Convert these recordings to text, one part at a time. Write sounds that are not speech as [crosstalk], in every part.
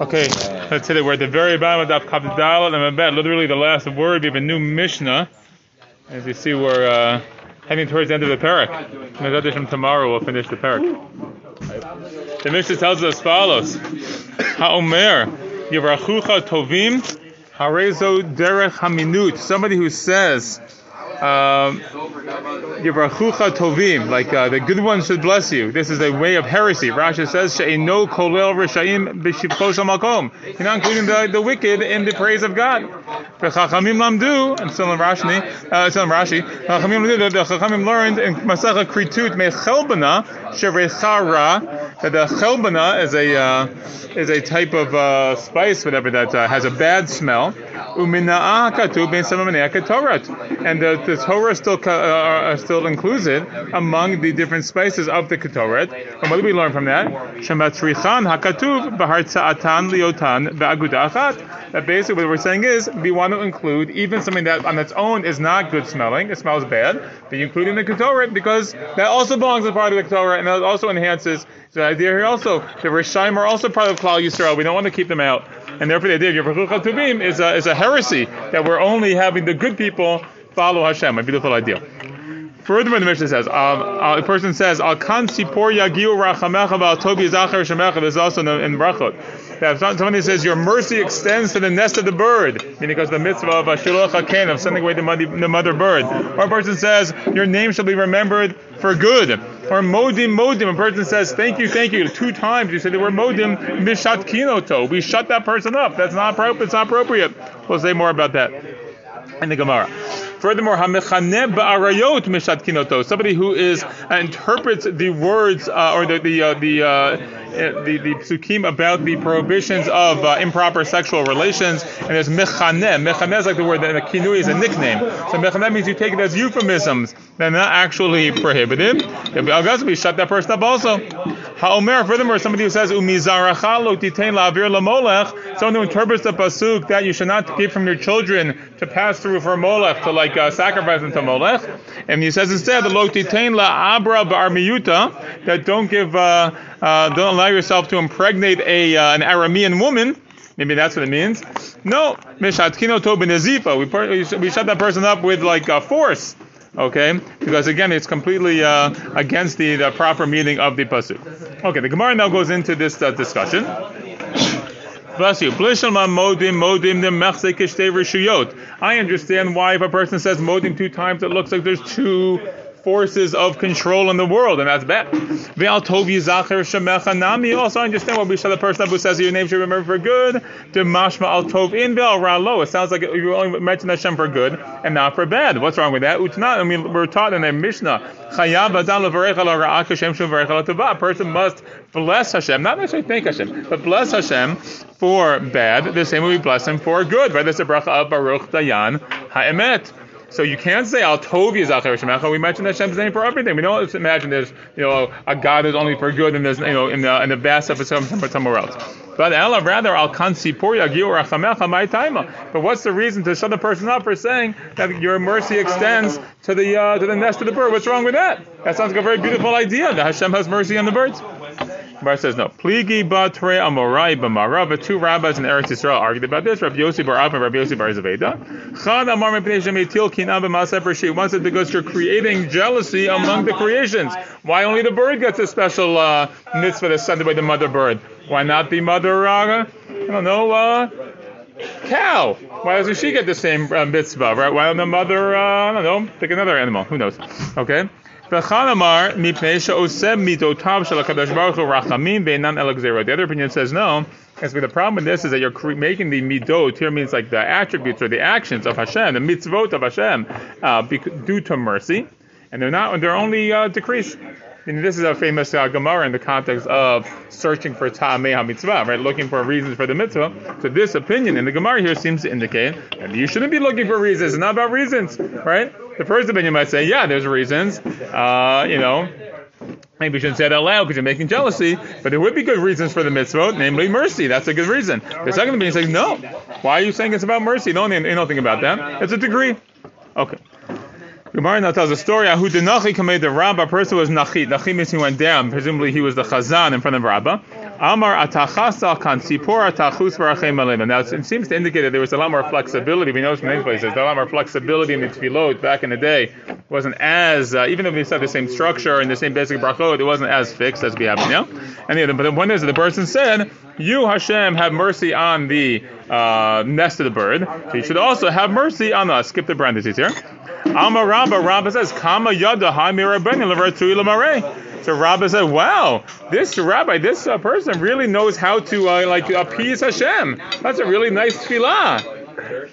Okay, let's hit it. We're at the very bottom of Daf Kapdal and Mabed, literally the last word. We have a new Mishnah. As you see, we're uh, heading towards the end of the parak. From tomorrow, we'll finish the parak. The Mishnah tells us as follows: Ha'omer Yivrachucha Tovim Harezo Derech Haminut. Somebody who says um, Yivrachucha tovim, like uh, the good ones should bless you. This is a way of heresy. Rashi says, She'eno kolel rishayim b'shivcho makom. You're not including the, the wicked in the praise of God. V'chachamim lamdu, and still in Rashi, uh, still in Rashi, Chachamim lamdu, the Chachamim learned in Masacha Kritut mechelbana sherechara, that the chelbana is a, uh, is a type of uh, spice, whatever that uh, has a bad smell. And the, the Torah still uh, uh, still includes it among the different spices of the Ketoret. And what do we learn from that? Hakatuv liotan. That basically what we're saying is we want to include even something that on its own is not good smelling, it smells bad, but you include in the Ketoret because that also belongs as part of the Ketoret and that also enhances the idea here also. The Rishayim are also part of Klal Yisrael. We don't want to keep them out. And therefore the idea of Yervachucha Tuvim is a, is a heresy that we're only having the good people follow Hashem. A beautiful idea. Furthermore, the Mishnah says, um, uh, a person says, Al kan sipor yagiu rachamecha ba'al tobi zachar shemecha. This is also in, in Brachot. That somebody says, your mercy extends to the nest of the bird, meaning because the mitzvah of Ashiloch HaKen, of sending away the, mother, the mother bird. Or a person says, your name shall be remembered for good. Or modim modim, a person says, thank you, thank you, two times. You say the word modim, mishat kinoto. We shut that person up. That's not appropriate. It's not appropriate. We'll say more about that in the Gemara. Furthermore, hamechaneh ba'arayot mishat kinoto, somebody who is uh, interprets the words uh, or the the uh, the, uh, the the psukim about the prohibitions of uh, improper sexual relations, and there's mechaneh. Mechaneh is like the word that the kinui is a nickname. So mechaneh means you take it as euphemisms. They're not actually prohibited. If we shut that person up also. Ha'omer, furthermore, somebody who says umizaracha lo titain la'avir lamolech, someone who interprets the pasuk that you should not give from your children to pass through for molech to like uh, sacrificing to Molech. And he says instead, lo titain la abra ba'armiyuta, that don't give, uh, uh, don't allow yourself to impregnate a uh, an Aramean woman. Maybe that's what it means. No, We we shut that person up with like a force. Okay, because again, it's completely uh, against the, the proper meaning of the pasuk. Okay, the Gemara now goes into this uh, discussion. Bless you. I understand why if a person says modim two times, it looks like there's two forces of control in the world, and that's bad. Also understand what we said the person who says your name should remember for good. Mashma al tov in ralo. It sounds like you only mention Hashem for good and not for bad. What's wrong with that? I mean, we're taught in the Mishnah. A person must bless Hashem, not necessarily thank Hashem, but bless Hashem for bad. The same way we bless Him for good. Right? That's the bracha of Baruch Dayan Ha'emet. So you can't say Al Tovi is Shemecha. We mentioned Hashem's name for everything. We don't imagine there's you know a God is only for good and there's you know in the in the vast of somewhere else. But Ella rather Al Kansi But what's the reason to shut the person up for saying that your mercy extends to the uh, to the nest of the bird? What's wrong with that? That sounds like a very beautiful idea that Hashem has mercy on the birds. Bar says no. Pligi batre amorai b'mara. But two rabbis in Eretz Yisrael argued about this. Rabbi Yossi bar Av and Rabbi Yossi bar Zaveda. Chad amar mepnei shemetil kinam b'maseh pershi. One said because you're creating jealousy among the creations. Why only the bird gets a special uh, mitzvah that's sent by the mother bird? Why not the mother? Uh, I don't know. Uh, cow. Why doesn't she get the same uh, mitzvah, right? Why don't the mother, uh, I don't know, pick another animal? Who knows? Okay. The other opinion says no. As the problem with this is that you're making the midot here means like the attributes or the actions of Hashem, the mitzvot of Hashem, uh, due to mercy, and they're not. They're only uh, decreased. Mean, this is a famous uh, Gemara in the context of searching for Ta'amei HaMitzvah, right? Looking for reasons for the mitzvah. So this opinion in the Gemara here seems to indicate that you shouldn't be looking for reasons. It's not about reasons, right? The first opinion might say, yeah, there's reasons. Uh, you know, maybe you shouldn't say it out loud because you're making jealousy, but there would be good reasons for the mitzvah, namely mercy. That's a good reason. The second opinion says, no. Why are you saying it's about mercy? Don't you don't think about that. It's a degree. Okay. Gemara now tells a story. Who did Nachi made the Rabbah? Person was Nachi. Nachi means he went down. Presumably he was the Chazan in front of Rabbah. Amar atachasa kan sipor atachus v'rachem. Now it seems to indicate that there was a lot more flexibility. We know from many places a lot more flexibility in the tefillot back in the day. It wasn't as uh, even though we said the same structure and the same basic brachot, it wasn't as fixed as we have now. And the, but the point is the person said, "You Hashem have mercy on the uh, nest of the bird. So you should also have mercy on us." Skip the parentheses here. Amar Rabba, Rabba says, "Kama yada ha lamare." So Rabbi said, "Wow, this rabbi, this uh, person really knows how to uh, like appease Hashem. That's a really nice tefillah."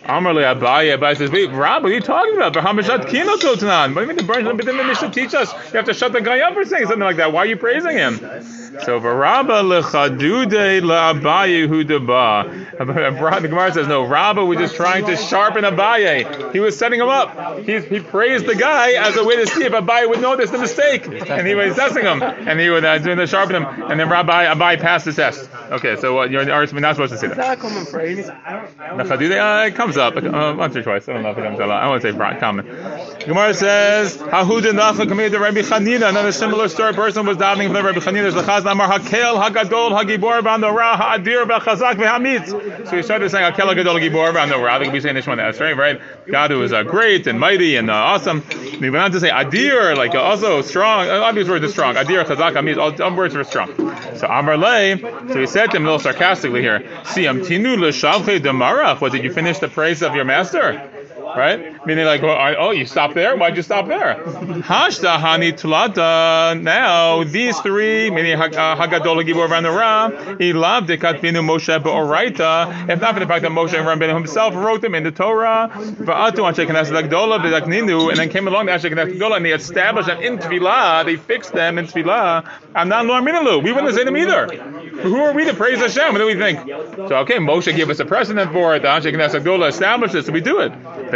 Amarle Abaye, Abaye says, wait, Rabbi, what are you talking about? Bahamashat Kino Kotanan. What do you mean the Burns But then the Mishnah teach us you have to shut the guy up for saying something like that. Why are you praising him? So Rabba lechadude la'abaye hudaba. The Gemara says, no, Rabba was just trying to sharpen Abaye. He was setting him up. He, he praised the guy as a way to see if Abaye would notice the mistake. And he was testing him. And he was uh, doing the sharpen him. And then Rabbi Abaye passed the test. Okay, so what, you're, you're not supposed to say that. Is that a common phrase? Uh, it comes up once or twice. I don't know if it comes up. I want to say common. Gemara says, "Hahuda nacha committed to Rabbi Chanina." Another similar story. person was davening for the Rabbi Chanina. Lachaz namar hakel hagadol hagibor v'andora ha'adir v'chazak v'hamitz. So he started saying hakel hagadol hagibor v'andora. They could be saying this one that's right, right? God who is uh, great and mighty and uh, awesome. And he went on to say adir, like uh, also strong. Uh, obvious word is strong. Adir, chazak, hamitz. All, words are strong. So Amar Le, so he said to him a little sarcastically here, "Siyam tinu l'shavche demarach." What did you finish the praise of your master? right? Meaning like, oh, you stop there? Why'd you stop there? Hashta hani tulata. Now these three, meaning uh, Hagadol Gibor Vanara, he loved it. Katvinu Moshe Beoraita. If not for the fact that Moshe Rabbeinu himself wrote them in the Torah, Va'atu Anshei Knesset HaGedolah B'Dakninu, and then came along the Anshei Knesset HaGedolah, and they established them in Tefillah. They fixed them in Tefillah. I'm not Lor. We wouldn't say them either. Who are we to praise Hashem? What do we think? So okay, Moshe gave us a precedent for it. The Anshei Knesset HaGedolah established it, so we do it. And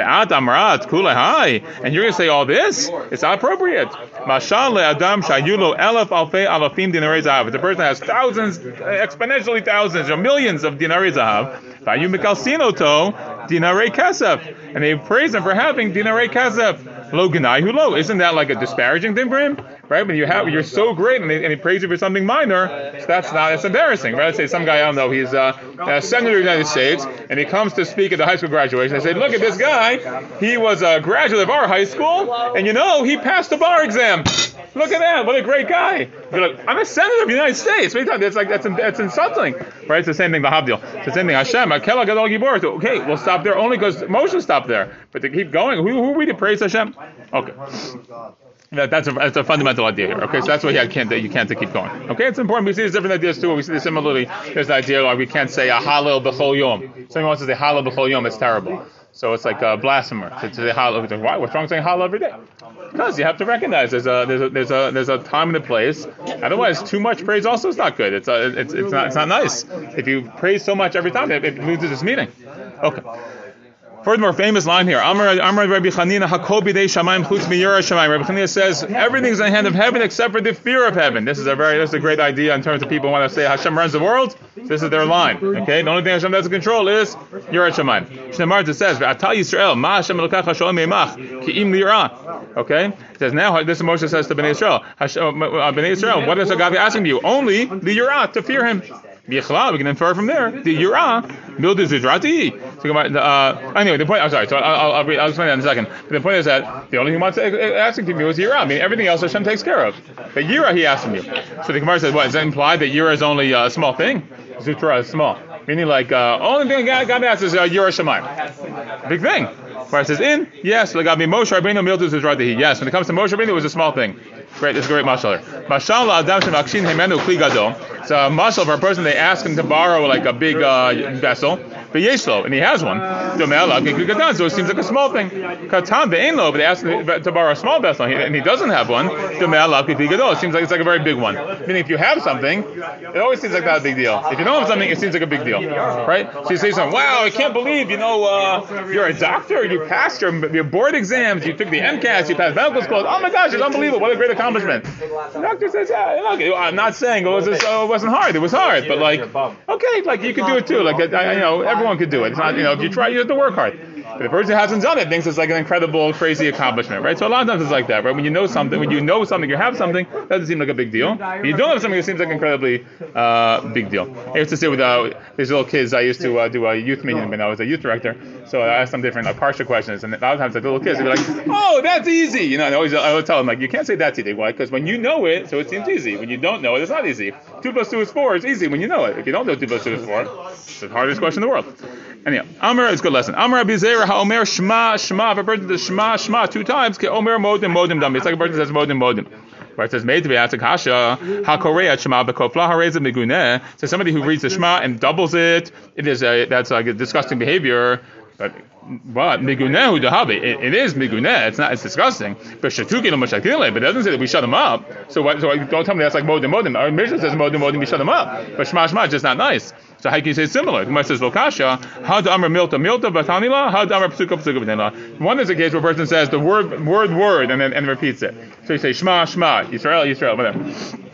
you're going to say all this? It's not appropriate. Adam shayulo elef alfei alafim dinarei zahav. The person has thousands, exponentially thousands or millions of dinarei zahav, vayu mikalsino to dinarei kesef. And they praise him for having dinarei kesef. Lo ganai hulo. Isn't that like a disparaging thing for him? Right? When you have, you're so great, and he, and you for something minor, so that's not, it's embarrassing. Right? Let's say some guy I don't know, he's uh, a senator of the United States, and he comes to speak at the high school graduation. They say, look at this guy. He was a graduate of our high school, and you know, he passed the bar exam. Look at that! What a great guy! Like, I'm a senator of the United States. That's like that's that's insulting, right? It's the same thing. The Havdil. It's the same thing. Hashem, Akela Gadol Gibor. Okay, we'll stop there only because Moshe stopped there. But to keep going, who, who are we to praise Hashem? Okay. That, that's, a, that's a fundamental idea here. Okay, so that's why you can't you can't keep going. Okay, it's important. We see these different ideas too. We see the similarly. There's an idea like we can't say a Hallel b'chol yom. Someone wants to say Hallel b'chol yom. It's terrible. So it's like a blasphemer to, to say Hallel. Why? What's wrong saying Hallel every day? Because you have to recognize there's a there's a there's a there's a time and a place. Otherwise, too much praise also is not good. It's a, it's it's not it's not nice. If you praise so much every time, it, it loses its meaning. Okay. Furthermore, famous line here. Amar Rabbi Chanina Hakobi de Shamayim Chutz Miyura Shamayim. Rabbi Chanina says everything's in the hand of heaven except for the fear of heaven. This is a very this is a great idea in terms of people want to say Hashem runs the world. This is their line. Okay, the only thing Hashem has control is Yira Shamayim. Shnei says V'atal Yisrael Ma Hashem Elokecha Shalom Yemach Ki Im Lira. Okay, it says now this Moshe says to Bnei Israel, Hashem, uh, Bnei Israel, what is God asking you? Only the Yira to fear Him. We can infer from there the Yira Mildu Zidrati. So, uh, anyway, the point. I'm sorry. So I'll, I'll, I'll, explain that in a second. But the point is that the only thing he wants to asking to me was Yira. I mean, everything else Hashem takes care of. But Yira, he asked me. So the Gemara says, what? Does that imply that Yira is only a small thing? Zutra is small. Meaning, like, uh, only thing God, God asks is uh, Yira Shemaim. Big thing. Where it says in, yes, like Abi Moshe Rabbeinu Mildu Zidrati. Yes, when it comes to Moshe Rabbeinu, it was a small thing. Great, this is a great mashal. Mashal Adam Shemakshin Hemenu Kli Gadol. It's a mashal for a person they ask him to borrow like a big uh, vessel. But and he has one. So it seems like a small thing. Katan but they ask him to borrow a small vessel, and he doesn't have one. It seems like it's like a very big one. Meaning, if you have something, it always seems like not a big deal. If you don't have something, it seems like a big deal, right? So you say something, wow, I can't believe, you know, uh, you're a doctor, you passed your, your board exams, you took the MCATs, you passed medical school. Oh my gosh, it's unbelievable! What a great accomplishment. The doctor says, yeah, look, I'm not saying it, was, uh, it wasn't hard. It was hard, but like, okay, like you could do it too. Like, I, you know everyone could do it. It's not, you know, if you try, you have to work hard. But the person who hasn't done it thinks it's like an incredible, crazy accomplishment, right? So a lot of times it's like that, right? When you know something, when you know something, you have something, that doesn't seem like a big deal. When you don't have something, it seems like an incredibly uh, big deal. I used to say with uh, these little kids, I used to uh, do a youth meeting when I was a youth director. So I asked them different like, partial questions, and a lot of times like little kids, they'd be like, "Oh, that's easy," you know. I always, I would tell them like, "You can't say that's easy. Why? Because when you know it, so it seems easy. When you don't know it, it's not easy. Two plus two is four. It's easy when you know it. If you don't know two plus two is four, it's the hardest question in the world." Anyhow, Amr is a good lesson. Amr Abizera HaOmer Shema Shema. If a person does Shema Shema two times, Ke Omer Modim Modim Dam. It's like a person says Modim Modim. Where it says made to be asked Kasha HaKorea Shema Bekofla Hareza Miguneh. So somebody who reads the Shema and doubles it, it is a that's like a disgusting behavior. But what migunehu dahabi? It, is miguneh. It's not. It's disgusting. But shatuki but it doesn't say that we shut them up. So what? So don't tell me that's like modim modim. Our Mishnah says modim modim. We shut them up. But shema shema is just not nice. So how can you say similar? Gemara says lokasha. How to amr milta milta batanila. How to amr psuka psuka batanila. One is a case where a person says the word word word and then and repeats it. So you say shema shema Yisrael Yisrael whatever.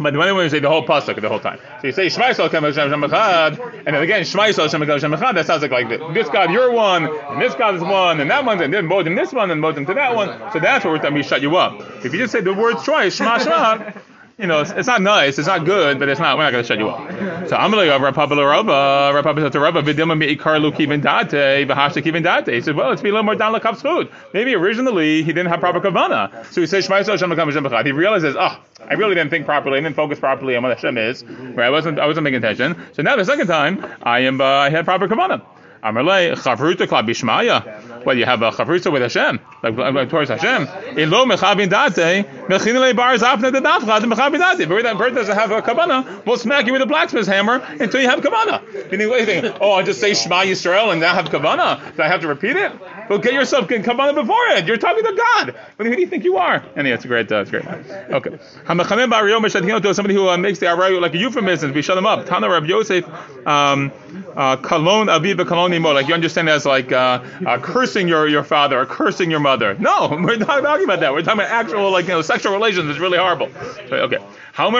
But the one way you say the whole pasuk the whole time. So you say Shema Yisrael Hashem Hashem Echad, and then again Shema Yisrael Echad. That sounds like like this. God you're one, and this God is one, and that one's and then Modim this one, and Modim to that one. So that's what we're talking. We shut you up. If you just say the words twice, Shema Shema you know, it's, it's, not nice, it's not good, but it's not. We're not going to shut you up. So I'm like, Rav Papa Rava, Rav Papa said to Rava, "Vidilma mi ikarlu kivin date, v'hashta kivin date." He said, "Well, let's be a little more down the cup's food. Maybe originally he didn't have proper kavana, so he says Shema Yisrael Hashem Hashem Echad. He realizes, oh, I really didn't think properly, I didn't focus properly on what Hashem is. Right? I wasn't, I wasn't paying attention. So now the second time, I am, uh, I had proper kavana. Amarle chavruta klab bishmaya. Well, you have a chavruta with Hashem, like, like towards Hashem. Ilo mechabin date mechinele bar zapna de dafchad mechabin date. But that person doesn't have a kabana, we'll smack you with a blacksmith's hammer until you have kabana. Meaning, what do you think? Oh, I'll just say Shema Yisrael and now have kabana. Do I have to repeat it? Well, get yourself kabana before it. You're talking to God. But Who do you think you are? Anyway, it's a great, uh, it's great. Okay. Somebody who uh, makes the arayu like a euphemism, we shut them up. Tana Rab Yosef, um, uh, kalon aviva kalon. Like you understand as like uh, uh, cursing your, your father or cursing your mother. No, [laughs] we're not talking about that. We're talking about actual like you know sexual relations. It's really horrible. Okay. How The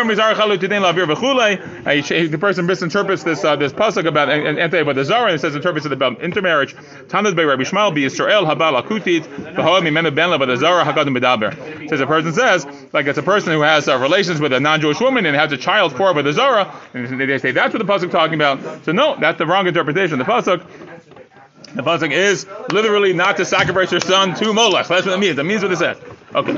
person misinterprets this uh, this pasuk about and about the zara and says interprets it about intermarriage. Tanad by Rabbi Shmuel be Israel habal akutit mimenu ben the zara hagadim bedaber. Says a person says like it's a person who has uh, relations with a non-Jewish woman and has a child for with a zara, and they say that's what the pasuk talking about. So no, that's the wrong interpretation. The pasuk the pasuk is literally not to sacrifice your son to Molech. That's what it means. That means what it says. Okay,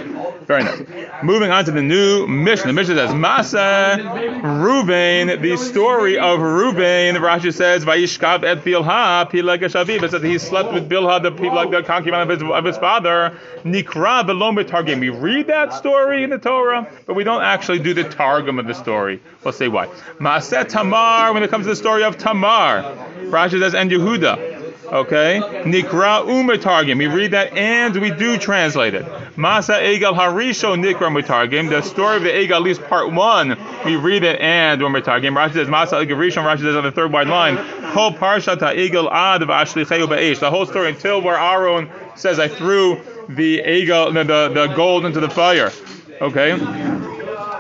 very nice. Moving on to the new mission. The mission says Masa Ruvain. The story of Ruvain. Rashi says Vayishkav et Bilha Pilag Shaviv. It says he slept with Bilha, the Pilag, the concubine of his, of his father. Nikra Velom Targum. We read that story in the Torah, but we don't actually do the Targum of the story. We'll say why. Maset Tamar. When it comes to the story of Tamar, Rashi says and Yehuda. Okay? Nikra umetargim. We read that and we do translate it. Masa Egal Harisho Nikra Mutargim. The story of the Egal, at least part one, we read it and when we're talking. Rashi says Masa Egal Rishon. Rashi says on the third wide line, Whole Parshat Egal Ad Vashlicheu Be'esh. The whole story until where Aaron says, I threw the Egal, the, the, the gold into the fire. Okay?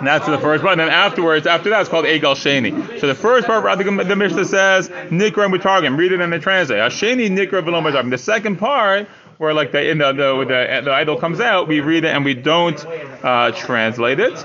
And that's the first part. And then afterwards, after that, it's called Egal Sheni. So the first part, the, the Mishnah says Nikra and Mutargim. Read it in the translate. Sheni Nikra V'lo. The second part, where like the in the the, the, the idol comes out, we read it and we don't uh, translate it.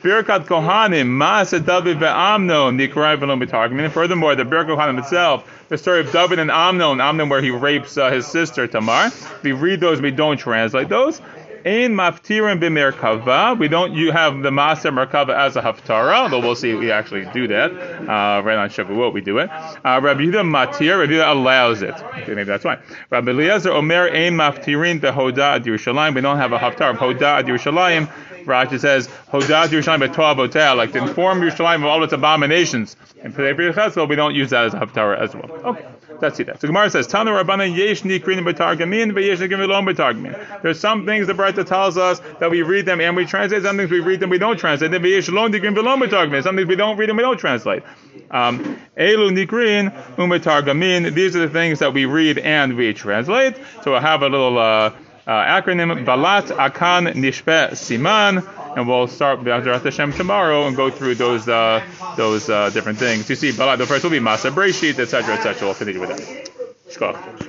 Birkat Kohanim, Maaseh David ve'Amnon, Nikrai v'lo Mutargim. And furthermore, the Birkat Kohanim itself, the story of David and Amnon, Amnon where he rapes uh, his sister Tamar. We read those, we don't translate those. Ein maftirim b'merkava. We don't you have the maser merkava as a haftara, although we'll see if we actually do that. Uh, right on Shavuot we do it. Uh, Rabbi Yehuda matir. Rabbi Yehuda allows it. Okay, maybe that's why. Rabbi Eliezer omer ein maftirin behoda ad Yerushalayim. We don't have a haftar of hoda ad Yerushalayim. Rashi says hoda ad Yerushalayim b'toah like to inform Yerushalayim of all its abominations. And for the we don't use that as a haftarah as well. Okay. Let's see that. So Gemara says, Tana Rabbanan yesh nikrin b'targamin v'yesh nikrin v'lom b'targamin. There's some things the Baraita tells us that we read them and we translate. Some things we read them we don't translate. Then v'yesh lom nikrin. Some things we don't read them we don't translate. Um, Elu nikrin u'b'targamin. These are the things that we read and we translate. So we'll have a little uh, uh, acronym: Balat Akan Nishpe Siman and we'll start Be'ezrat Hashem tomorrow and go through those uh, those uh, different things. You see, the first will be Masa Breshit, etc., etc. We'll finish with that.